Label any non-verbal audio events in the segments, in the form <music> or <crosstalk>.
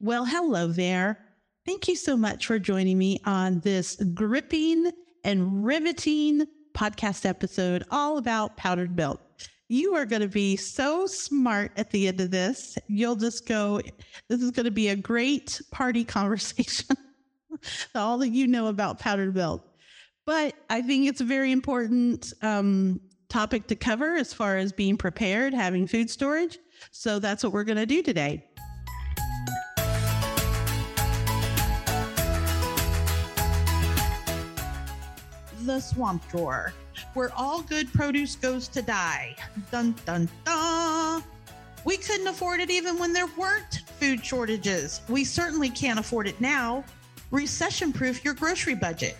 Well, hello there. Thank you so much for joining me on this gripping and riveting podcast episode all about powdered milk. You are going to be so smart at the end of this. You'll just go, this is going to be a great party <laughs> conversation. all that you know about powdered milk. But I think it's a very important um, topic to cover as far as being prepared, having food storage. So that's what we're going to do today. The swamp drawer, where all good produce goes to die. Dun dun dun. We couldn't afford it even when there weren't food shortages. We certainly can't afford it now. Recession proof your grocery budget.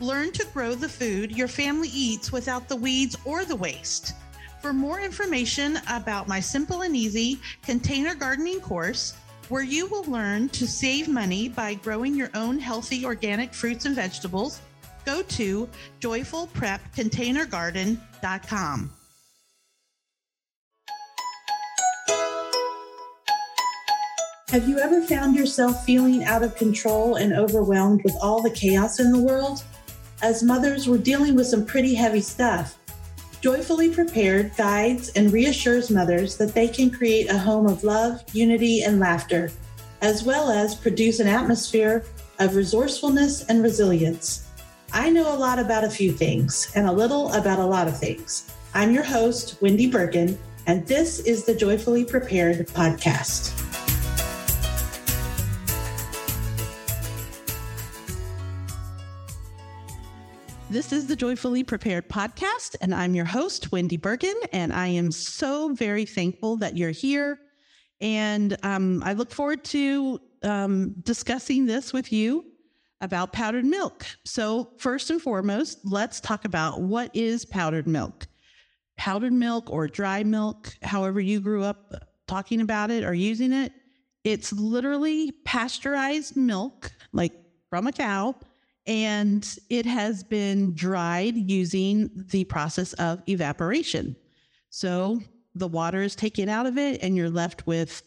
Learn to grow the food your family eats without the weeds or the waste. For more information about my simple and easy container gardening course, where you will learn to save money by growing your own healthy organic fruits and vegetables, go to joyfulprepcontainergarden.com. Have you ever found yourself feeling out of control and overwhelmed with all the chaos in the world? As mothers, we're dealing with some pretty heavy stuff. Joyfully Prepared guides and reassures mothers that they can create a home of love, unity, and laughter, as well as produce an atmosphere of resourcefulness and resilience. I know a lot about a few things and a little about a lot of things. I'm your host, Wendy Bergen, and this is the Joyfully Prepared podcast. This is the Joyfully Prepared podcast, and I'm your host, Wendy Bergen. And I am so very thankful that you're here. And um, I look forward to um, discussing this with you about powdered milk. So, first and foremost, let's talk about what is powdered milk. Powdered milk or dry milk, however you grew up talking about it or using it, it's literally pasteurized milk, like from a cow and it has been dried using the process of evaporation. So the water is taken out of it, and you're left with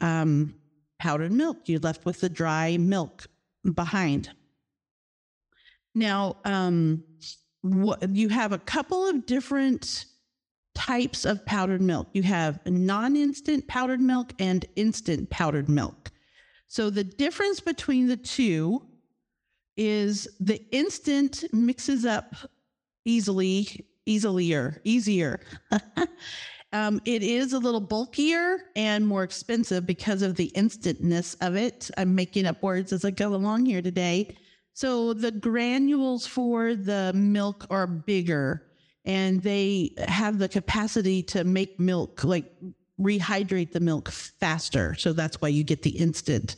um, powdered milk. You're left with the dry milk behind. Now, um, what, you have a couple of different types of powdered milk. You have non instant powdered milk and instant powdered milk. So the difference between the two is the instant mixes up easily, easilier, easier. <laughs> um, it is a little bulkier and more expensive because of the instantness of it. I'm making up words as I go along here today. So the granules for the milk are bigger and they have the capacity to make milk like rehydrate the milk faster. So that's why you get the instant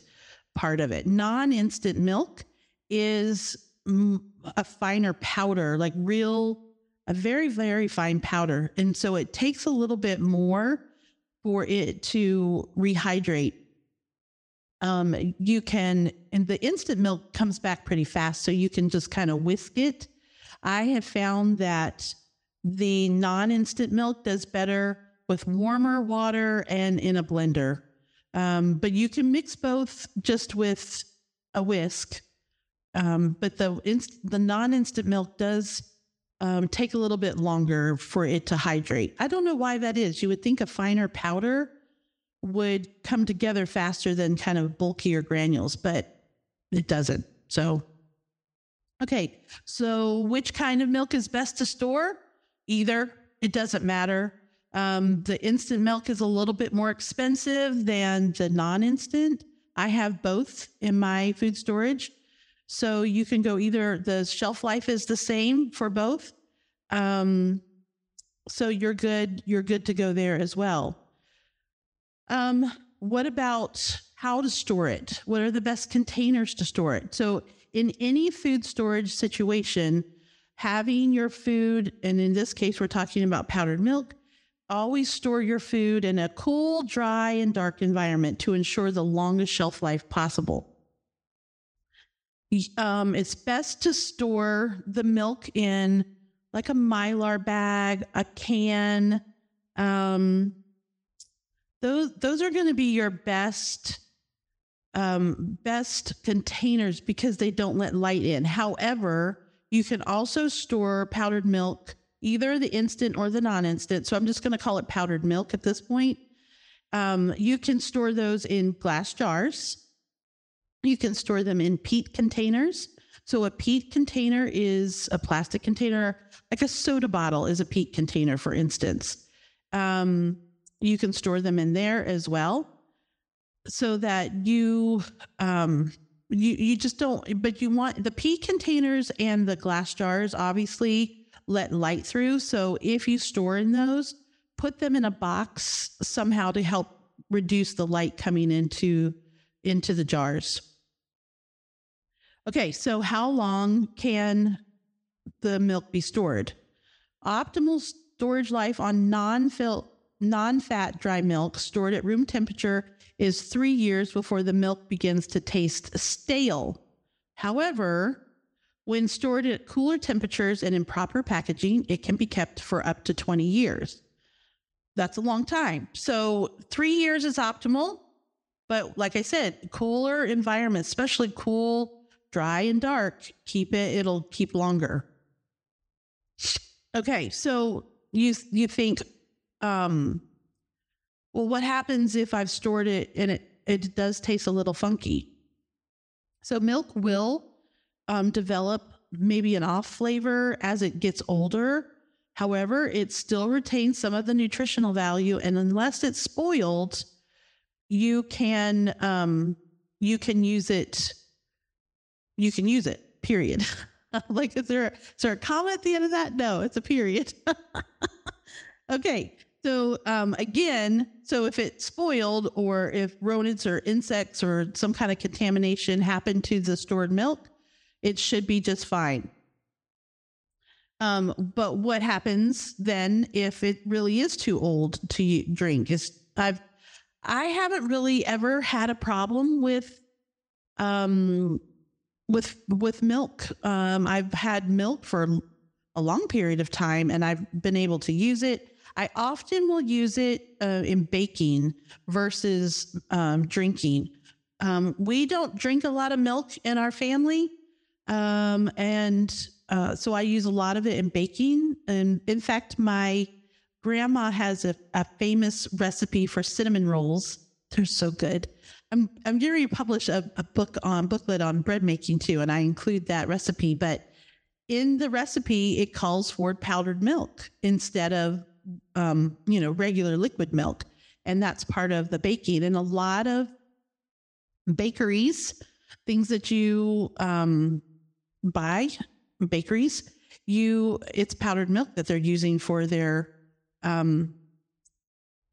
part of it. Non instant milk is a finer powder, like real, a very, very fine powder. And so it takes a little bit more for it to rehydrate. Um, you can, and the instant milk comes back pretty fast, so you can just kind of whisk it. I have found that the non instant milk does better with warmer water and in a blender. Um, but you can mix both just with a whisk um, but the inst- the non-instant milk does um, take a little bit longer for it to hydrate. I don't know why that is. You would think a finer powder would come together faster than kind of bulkier granules, but it doesn't. So, okay. So, which kind of milk is best to store? Either. It doesn't matter. Um, the instant milk is a little bit more expensive than the non instant. I have both in my food storage. So you can go either the shelf life is the same for both. Um, so you're good, you're good to go there as well. Um, what about how to store it? What are the best containers to store it? So in any food storage situation, having your food, and in this case, we're talking about powdered milk, always store your food in a cool, dry, and dark environment to ensure the longest shelf life possible. Um, it's best to store the milk in like a mylar bag, a can. Um, those those are going to be your best um, best containers because they don't let light in. However, you can also store powdered milk, either the instant or the non instant. So I'm just going to call it powdered milk at this point. Um, you can store those in glass jars. You can store them in peat containers. So a peat container is a plastic container, like a soda bottle is a peat container, for instance. Um, you can store them in there as well so that you um you you just don't but you want the peat containers and the glass jars obviously let light through so if you store in those put them in a box somehow to help reduce the light coming into into the jars okay so how long can the milk be stored optimal storage life on non-fat dry milk stored at room temperature is three years before the milk begins to taste stale. However, when stored at cooler temperatures and in proper packaging, it can be kept for up to 20 years. That's a long time. So, three years is optimal. But like I said, cooler environments, especially cool, dry, and dark, keep it, it'll keep longer. Okay, so you you think um well, what happens if I've stored it and it, it does taste a little funky? So, milk will um, develop maybe an off flavor as it gets older. However, it still retains some of the nutritional value, and unless it's spoiled, you can um, you can use it. You can use it. Period. <laughs> like, is there is there a comma at the end of that? No, it's a period. <laughs> okay. So um, again, so if it's spoiled or if rodents or insects or some kind of contamination happened to the stored milk, it should be just fine. Um, but what happens then if it really is too old to drink? Is I've I haven't really ever had a problem with um, with with milk. Um, I've had milk for a long period of time, and I've been able to use it I often will use it uh, in baking versus um, drinking. Um, we don't drink a lot of milk in our family. Um, and uh, so I use a lot of it in baking. And in fact, my grandma has a, a famous recipe for cinnamon rolls. They're so good. I'm, I'm going to publish a, a book on booklet on bread making too, and I include that recipe. But in the recipe, it calls for powdered milk instead of um, you know, regular liquid milk. And that's part of the baking. And a lot of bakeries, things that you um, buy, bakeries, you it's powdered milk that they're using for their um,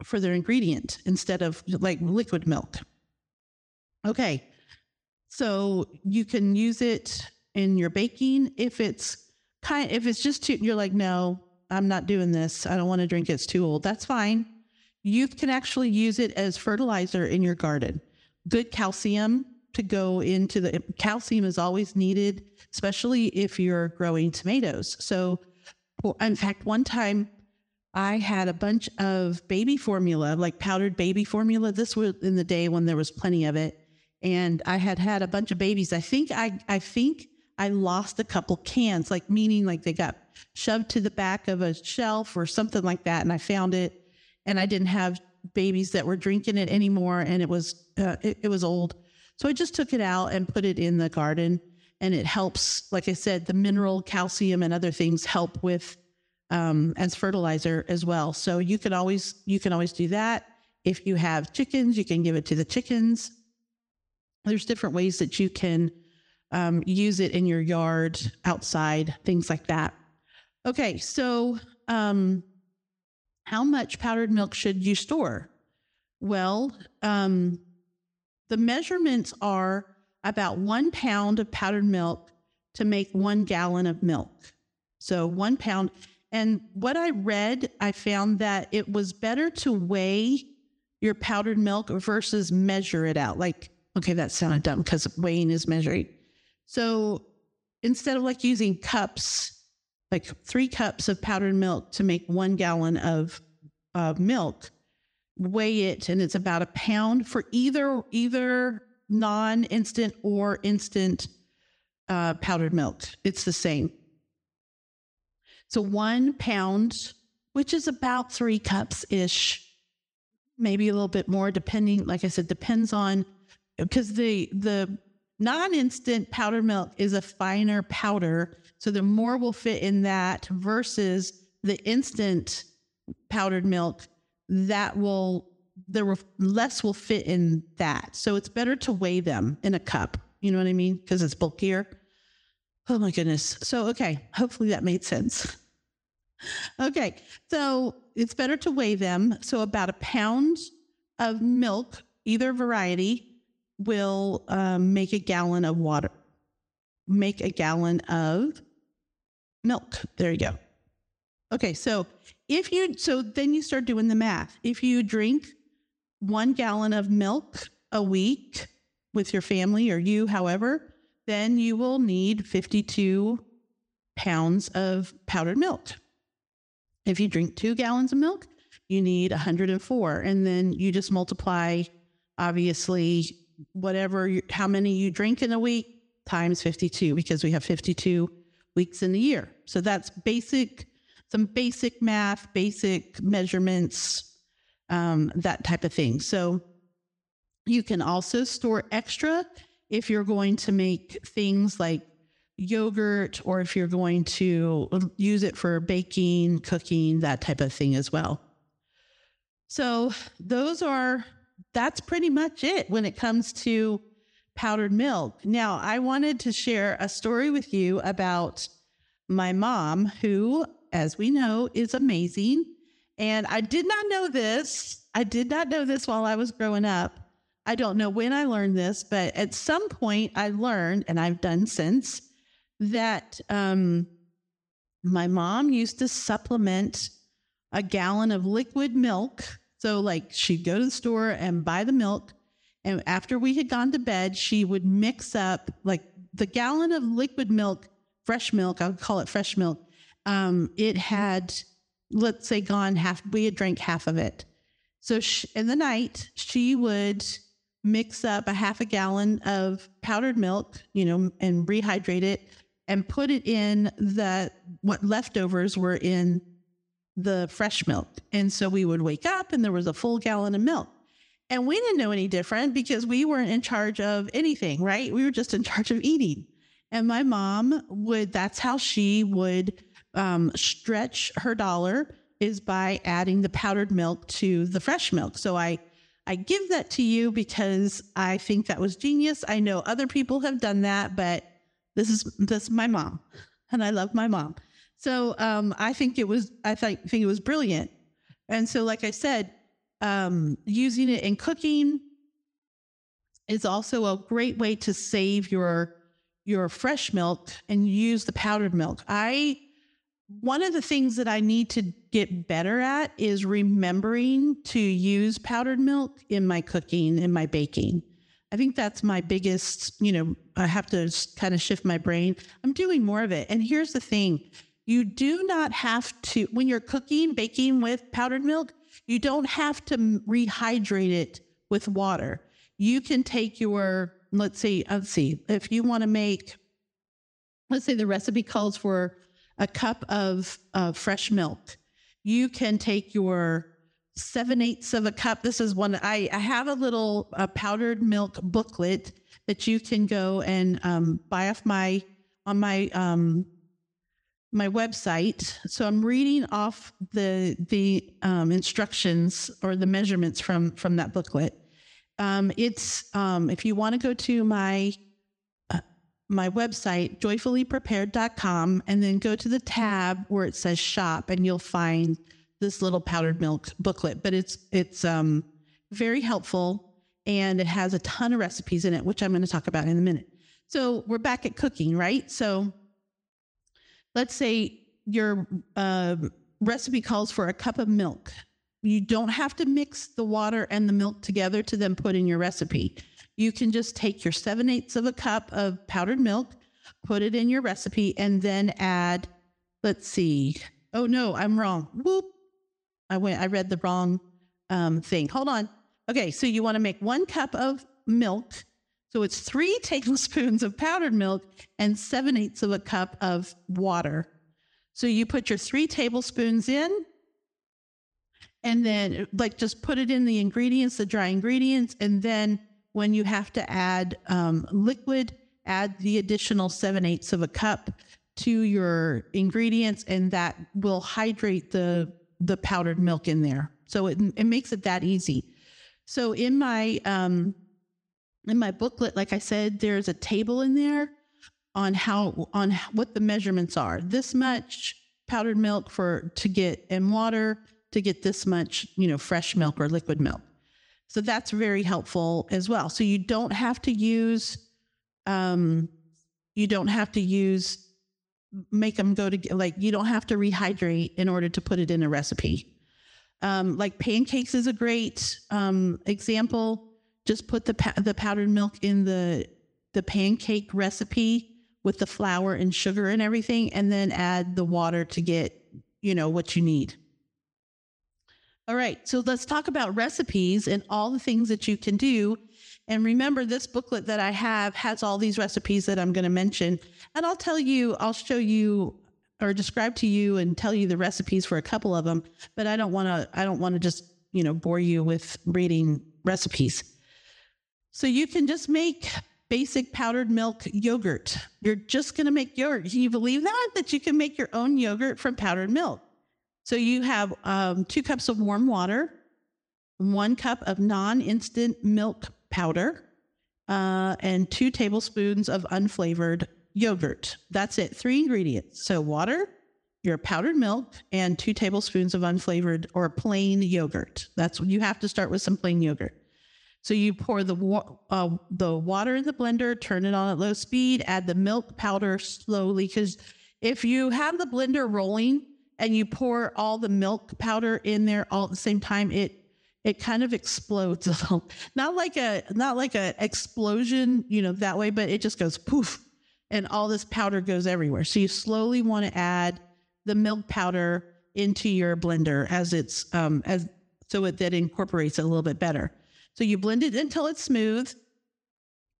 for their ingredient instead of like liquid milk. Okay. So you can use it in your baking if it's kind if it's just too you're like no I'm not doing this. I don't want to drink it. It's too old. That's fine. You can actually use it as fertilizer in your garden. Good calcium to go into the calcium is always needed, especially if you're growing tomatoes. So, in fact, one time I had a bunch of baby formula, like powdered baby formula. This was in the day when there was plenty of it. And I had had a bunch of babies. I think I, I think I lost a couple cans, like meaning like they got shoved to the back of a shelf or something like that. And I found it and I didn't have babies that were drinking it anymore. And it was, uh, it, it was old. So I just took it out and put it in the garden and it helps, like I said, the mineral calcium and other things help with um, as fertilizer as well. So you can always you can always do that. If you have chickens, you can give it to the chickens. There's different ways that you can um, use it in your yard, outside, things like that. Okay, so um, how much powdered milk should you store? Well, um, the measurements are about one pound of powdered milk to make one gallon of milk. So one pound. And what I read, I found that it was better to weigh your powdered milk versus measure it out. Like, okay, that sounded dumb because weighing is measuring. So instead of like using cups, like three cups of powdered milk to make one gallon of uh, milk, weigh it, and it's about a pound for either either non instant or instant uh, powdered milk. It's the same. So one pound, which is about three cups ish, maybe a little bit more, depending, like I said, depends on because the the non-instant powdered milk is a finer powder. So the more will fit in that versus the instant powdered milk that will will less will fit in that. So it's better to weigh them in a cup. You know what I mean? Because it's bulkier. Oh my goodness. So okay, hopefully that made sense. <laughs> okay, so it's better to weigh them. So about a pound of milk, either variety, will um, make a gallon of water. Make a gallon of milk. There you go. Okay, so if you, so then you start doing the math. If you drink one gallon of milk a week with your family or you, however, then you will need 52 pounds of powdered milk. If you drink two gallons of milk, you need 104. And then you just multiply, obviously, whatever, you, how many you drink in a week times 52, because we have 52 weeks in the year. So that's basic, some basic math, basic measurements, um, that type of thing. So you can also store extra if you're going to make things like yogurt or if you're going to use it for baking, cooking, that type of thing as well. So those are that's pretty much it when it comes to powdered milk. Now, I wanted to share a story with you about my mom who, as we know, is amazing and I did not know this. I did not know this while I was growing up. I don't know when I learned this, but at some point I learned, and I've done since, that um, my mom used to supplement a gallon of liquid milk. So, like, she'd go to the store and buy the milk. And after we had gone to bed, she would mix up like the gallon of liquid milk, fresh milk, I would call it fresh milk. Um, it had let's say gone half we had drank half of it so she, in the night she would mix up a half a gallon of powdered milk you know and rehydrate it and put it in the what leftovers were in the fresh milk and so we would wake up and there was a full gallon of milk and we didn't know any different because we weren't in charge of anything right we were just in charge of eating and my mom would that's how she would um, stretch her dollar is by adding the powdered milk to the fresh milk. So I I give that to you because I think that was genius. I know other people have done that, but this is this is my mom, and I love my mom. So um, I think it was I think think it was brilliant. And so, like I said, um, using it in cooking is also a great way to save your your fresh milk and use the powdered milk. I one of the things that I need to get better at is remembering to use powdered milk in my cooking, in my baking. I think that's my biggest, you know, I have to kind of shift my brain. I'm doing more of it. And here's the thing you do not have to, when you're cooking, baking with powdered milk, you don't have to rehydrate it with water. You can take your, let's see, let's see, if you want to make, let's say the recipe calls for a cup of uh, fresh milk. You can take your seven eighths of a cup. This is one I, I have a little uh, powdered milk booklet that you can go and um, buy off my on my um, my website. So I'm reading off the the um, instructions or the measurements from from that booklet. Um, it's um, if you want to go to my my website, joyfullyprepared.com, and then go to the tab where it says shop, and you'll find this little powdered milk booklet. But it's it's um, very helpful, and it has a ton of recipes in it, which I'm going to talk about in a minute. So we're back at cooking, right? So let's say your uh, recipe calls for a cup of milk. You don't have to mix the water and the milk together to then put in your recipe you can just take your seven eighths of a cup of powdered milk, put it in your recipe, and then add, let's see. Oh no, I'm wrong. Whoop. I went, I read the wrong um, thing. Hold on. Okay, so you want to make one cup of milk. So it's three <laughs> tablespoons of powdered milk and seven eighths of a cup of water. So you put your three tablespoons in, and then like just put it in the ingredients, the dry ingredients, and then when you have to add um, liquid, add the additional seven eighths of a cup to your ingredients, and that will hydrate the the powdered milk in there. So it it makes it that easy. So in my um, in my booklet, like I said, there's a table in there on how on what the measurements are. This much powdered milk for to get and water to get this much, you know, fresh milk or liquid milk. So that's very helpful as well. So you don't have to use um you don't have to use make them go to like you don't have to rehydrate in order to put it in a recipe. Um, like pancakes is a great um, example. Just put the the powdered milk in the the pancake recipe with the flour and sugar and everything, and then add the water to get you know what you need. All right, so let's talk about recipes and all the things that you can do. And remember, this booklet that I have has all these recipes that I'm going to mention. And I'll tell you, I'll show you or describe to you and tell you the recipes for a couple of them. But I don't want to, I don't want to just, you know, bore you with reading recipes. So you can just make basic powdered milk yogurt. You're just going to make yogurt. Can you believe that? That you can make your own yogurt from powdered milk. So you have um, two cups of warm water, one cup of non instant milk powder, uh, and two tablespoons of unflavored yogurt. That's it. Three ingredients. So water, your powdered milk, and two tablespoons of unflavored or plain yogurt. That's what you have to start with some plain yogurt. So you pour the wa- uh, the water in the blender, turn it on at low speed, add the milk powder slowly because if you have the blender rolling and you pour all the milk powder in there all at the same time, it it kind of explodes. <laughs> Not like a not like a explosion, you know, that way, but it just goes poof, and all this powder goes everywhere. So you slowly want to add the milk powder into your blender as it's um as so it incorporates it a little bit better. So you blend it until it's smooth,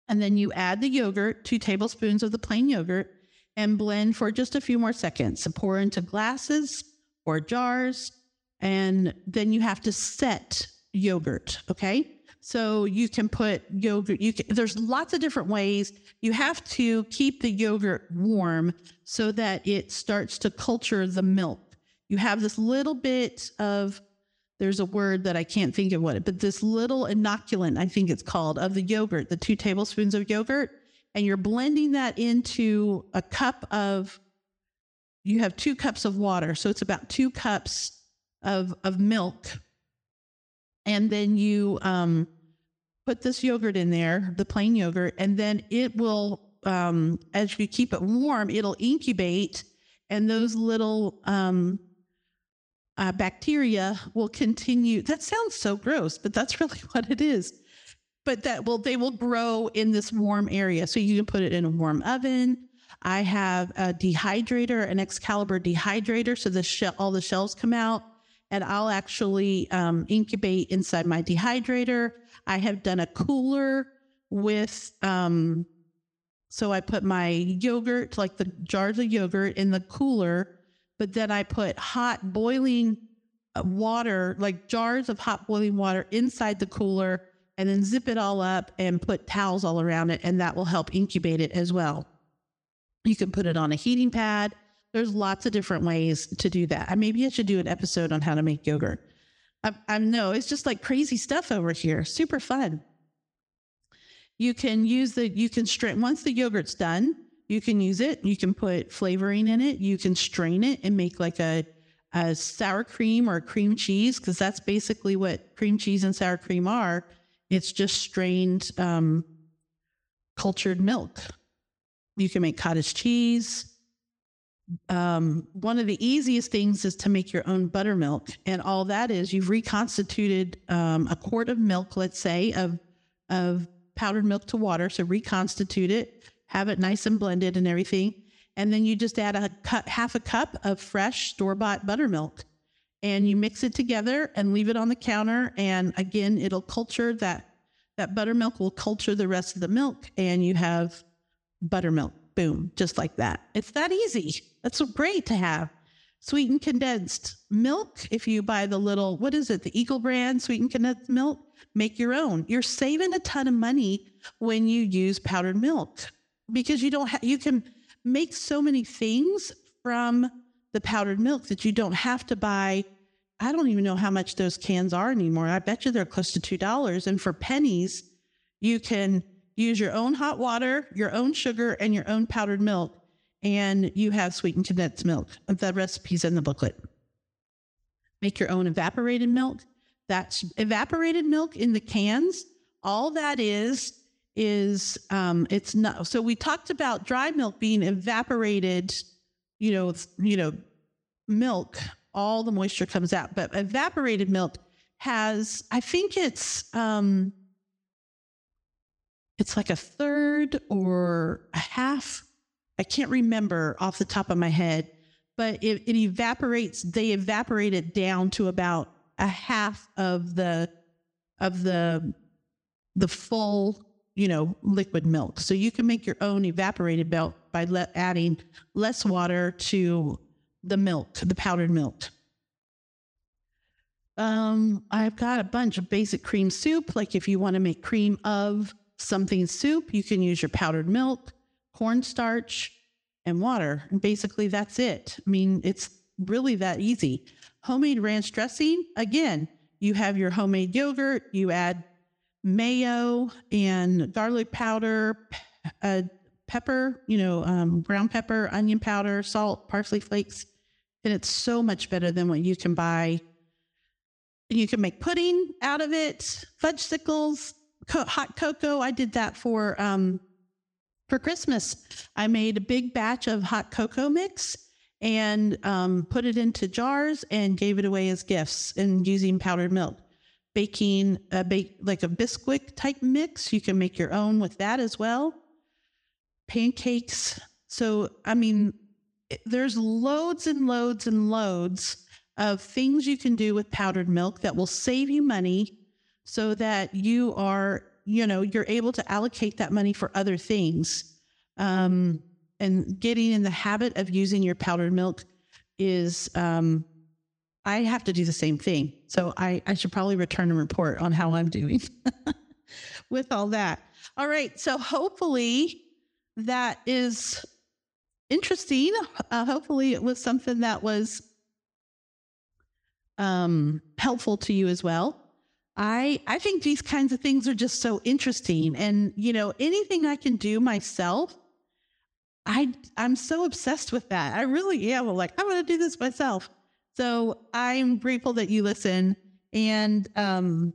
and then you add the yogurt, two tablespoons of the plain yogurt, and blend for just a few more seconds. So pour into glasses or jars, and then you have to set yogurt. Okay. So you can put yogurt, you can, there's lots of different ways. You have to keep the yogurt warm so that it starts to culture the milk. You have this little bit of, there's a word that I can't think of what it, but this little inoculant, I think it's called, of the yogurt, the two tablespoons of yogurt and you're blending that into a cup of you have two cups of water so it's about two cups of of milk. And then you um, put this yogurt in there the plain yogurt and then it will um, as you keep it warm it'll incubate and those little um, uh, bacteria will continue that sounds so gross but that's <laughs> really what it is but that will they will grow in this warm area. So you can put it in a warm oven. I have a dehydrator, an Excalibur dehydrator, so the all the shells come out, and I'll actually um, incubate inside my dehydrator. I have done a cooler with, um, so I put my yogurt, like the jars of yogurt, in the cooler, but then I put hot boiling uh, water, like jars of hot boiling water, inside the cooler and then zip it all up and put towels all around it, and that will help incubate it as well. You can put it on a heating pad. There's lots of different ways to do that. I maybe I should do an episode on how to make yogurt. I, I know it's just like crazy stuff over here. Super fun. You can use the you can strain once the yogurt's done. You can use it. You can put flavoring in it. You can strain it and make like a a sour cream or cream cheese because that's basically what cream cheese and sour cream are. It's just strained um, cultured milk. You can make cottage cheese. Um, one of the easiest things is to make your own buttermilk. And all that is you've reconstituted um, a quart of milk, let's say, of, of powdered milk to water. So reconstitute it, have it nice and blended and everything. And then you just add a cup, half a cup of fresh store bought buttermilk and you mix it together and leave it on the counter. And again, it'll culture that That buttermilk will culture the rest of the milk, and you have buttermilk. Boom, just like that. It's that easy. That's great to have. Sweetened condensed milk. If you buy the little, what is it, the Eagle brand sweetened condensed milk, make your own. You're saving a ton of money when you use powdered milk because you don't have, you can make so many things from the powdered milk that you don't have to buy. I don't even know how much those cans are anymore. I bet you they're close to $2. And for pennies, you can use your own hot water, your own sugar, and your own powdered milk. And you have sweetened condensed milk. The recipe's in the booklet. Make your own evaporated milk. That's evaporated milk in the cans. All that is, is um, it's not. So we talked about dry milk being evaporated you know, you know, milk, all the moisture comes out. But evaporated milk has, I think it's um it's like a third or a half. I can't remember off the top of my head, but it, it evaporates, they evaporate it down to about a half of the of the the full you know, liquid milk. So you can make your own evaporated milk by le- adding less water to the milk, the powdered milk. Um, I've got a bunch of basic cream soup. Like if you want to make cream of something soup, you can use your powdered milk, cornstarch, and water. And basically, that's it. I mean, it's really that easy. Homemade ranch dressing, again, you have your homemade yogurt, you add mayo and garlic powder, uh, pepper, you know, um, brown pepper, onion powder, salt, parsley flakes. And it's so much better than what you can buy. You can make pudding out of it, fudgesicles, co- hot cocoa. I did that for um, for Christmas. I made a big batch of hot cocoa mix and um, put it into jars and gave it away as gifts and using powdered milk baking a bake like a biscuit type mix. You can make your own with that as well. Pancakes. So, I mean, there's loads and loads and loads of things you can do with powdered milk that will save you money so that you are, you know, you're able to allocate that money for other things. Um, and getting in the habit of using your powdered milk is um, I have to do the same thing. So I, I should probably return and report on how I'm doing <laughs> with all that. All right. So hopefully that is interesting. Uh, hopefully it was something that was um, helpful to you as well. I I think these kinds of things are just so interesting, and you know anything I can do myself, I I'm so obsessed with that. I really am. like I'm going to do this myself. So I'm grateful that you listen. And um,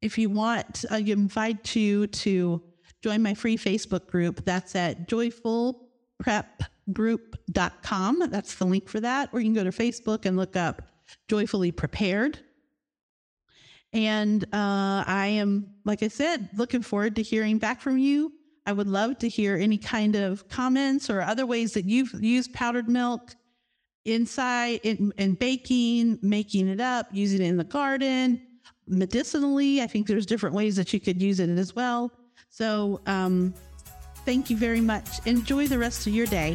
if you want, I invite you to join my free Facebook group. That's at joyfulprepgroup.com. That's the link for that. Or you can go to Facebook and look up Joyfully Prepared. And uh, I am, like I said, looking forward to hearing back from you. I would love to hear any kind of comments or other ways that you've used powdered milk inside in, in baking, making it up, using it in the garden, medicinally. I think there's different ways that you could use it as well. So, um, thank you very much. Enjoy the rest of your day.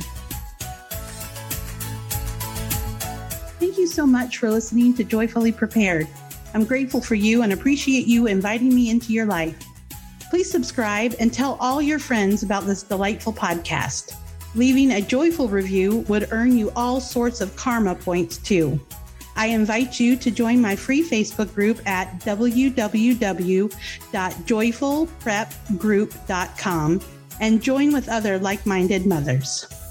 Thank you so much for listening to Joyfully Prepared. I'm grateful for you and appreciate you inviting me into your life. Please subscribe and tell all your friends about this delightful podcast. Leaving a joyful review would earn you all sorts of karma points too. I invite you to join my free Facebook group at www.joyfulprepgroup.com and join with other like minded mothers.